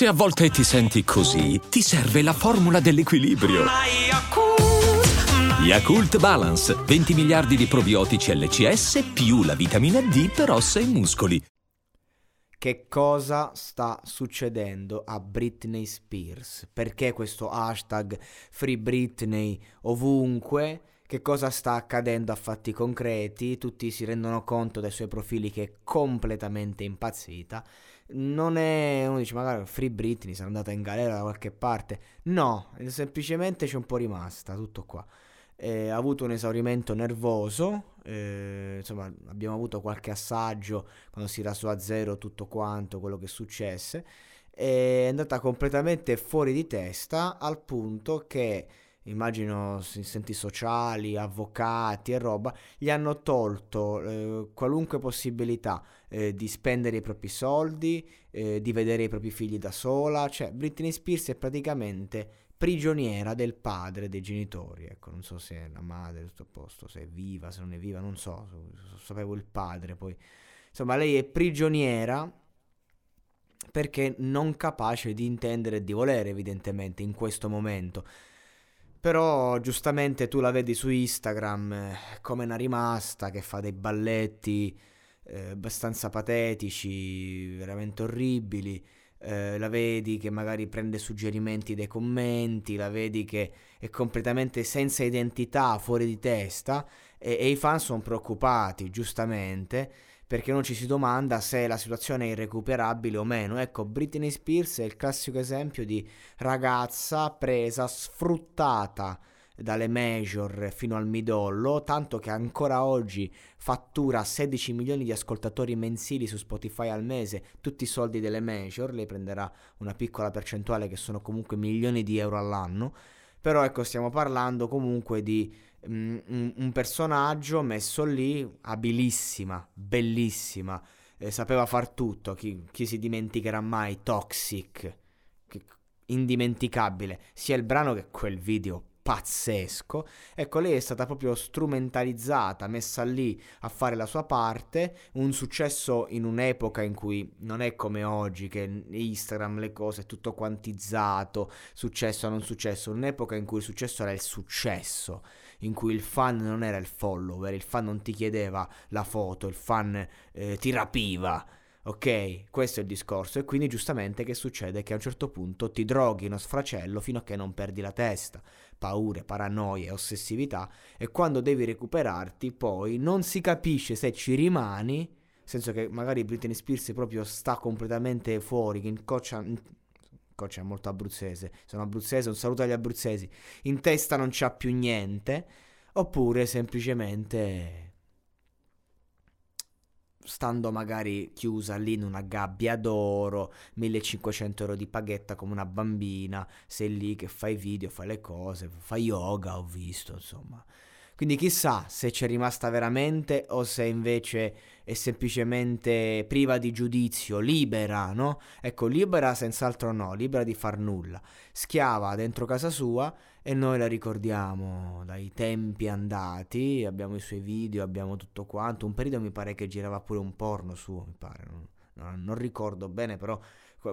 Se a volte ti senti così, ti serve la formula dell'equilibrio. Yakult Balance, 20 miliardi di probiotici LCS più la vitamina D per ossa e muscoli. Che cosa sta succedendo a Britney Spears? Perché questo hashtag Free Britney ovunque? Che cosa sta accadendo a fatti concreti? Tutti si rendono conto dai suoi profili che è completamente impazzita. Non è, uno dice magari Free Britney sarà andata in galera da qualche parte. No, semplicemente c'è un po' rimasta, tutto qua eh, ha avuto un esaurimento nervoso, eh, insomma abbiamo avuto qualche assaggio quando si rasò a zero tutto quanto quello che successe, è andata completamente fuori di testa al punto che immagino assistenti sociali, avvocati e roba, gli hanno tolto eh, qualunque possibilità eh, di spendere i propri soldi, eh, di vedere i propri figli da sola, cioè Britney Spears è praticamente prigioniera del padre, dei genitori. Ecco, non so se è la madre, tutto a posto, se è viva, se non è viva, non so, sapevo il padre poi. Insomma, lei è prigioniera perché non capace di intendere e di volere, evidentemente, in questo momento. Però giustamente tu la vedi su Instagram eh, come una rimasta che fa dei balletti eh, abbastanza patetici, veramente orribili. Eh, la vedi che magari prende suggerimenti dai commenti, la vedi che è completamente senza identità, fuori di testa e, e i fan sono preoccupati, giustamente, perché non ci si domanda se la situazione è irrecuperabile o meno. Ecco, Britney Spears è il classico esempio di ragazza presa, sfruttata dalle major fino al midollo, tanto che ancora oggi fattura 16 milioni di ascoltatori mensili su Spotify al mese, tutti i soldi delle major, lei prenderà una piccola percentuale che sono comunque milioni di euro all'anno, però ecco stiamo parlando comunque di mm, un personaggio messo lì, abilissima, bellissima, eh, sapeva far tutto, chi, chi si dimenticherà mai, Toxic, indimenticabile, sia il brano che quel video pazzesco. Ecco, lei è stata proprio strumentalizzata, messa lì a fare la sua parte, un successo in un'epoca in cui non è come oggi che Instagram le cose è tutto quantizzato, successo o non successo, un'epoca in cui il successo era il successo, in cui il fan non era il follower, il fan non ti chiedeva la foto, il fan eh, ti rapiva. Ok, questo è il discorso e quindi giustamente che succede? Che a un certo punto ti droghi uno sfracello fino a che non perdi la testa paure, paranoie, ossessività e quando devi recuperarti poi non si capisce se ci rimani, nel senso che magari Britney Spears proprio sta completamente fuori, in coccia è molto abruzzese, sono abruzzese, un saluto agli abruzzesi, in testa non c'ha più niente, oppure semplicemente stando magari chiusa lì in una gabbia d'oro, 1500 euro di paghetta come una bambina, sei lì che fai video, fai le cose, fai yoga, ho visto, insomma. Quindi chissà se c'è rimasta veramente o se invece è semplicemente priva di giudizio, libera, no? Ecco, libera senz'altro no, libera di far nulla. Schiava dentro casa sua e noi la ricordiamo dai tempi andati, abbiamo i suoi video, abbiamo tutto quanto. Un periodo mi pare che girava pure un porno suo, mi pare, non, non, non ricordo bene, però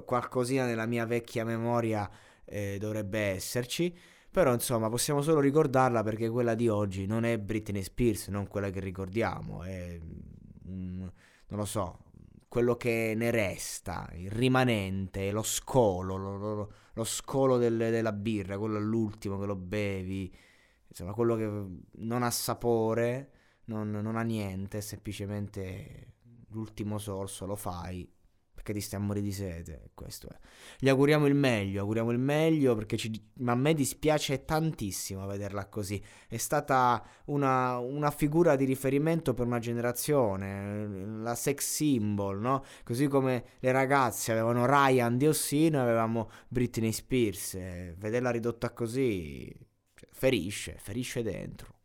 qualcosina nella mia vecchia memoria eh, dovrebbe esserci. Però insomma possiamo solo ricordarla perché quella di oggi non è Britney Spears, non quella che ricordiamo, è mm, non lo so, quello che ne resta, il rimanente, lo scolo, lo, lo, lo scolo del, della birra, quello all'ultimo che lo bevi, insomma quello che non ha sapore, non, non ha niente, semplicemente l'ultimo sorso lo fai perché ti stai a morire di sete. Questo è. Gli auguriamo il meglio, auguriamo il meglio perché ci, a me dispiace tantissimo vederla così. È stata una, una, figura di riferimento per una generazione, la sex symbol, no? Così come le ragazze avevano Ryan Diossino e avevamo Britney Spears. Vederla ridotta così cioè, ferisce, ferisce dentro.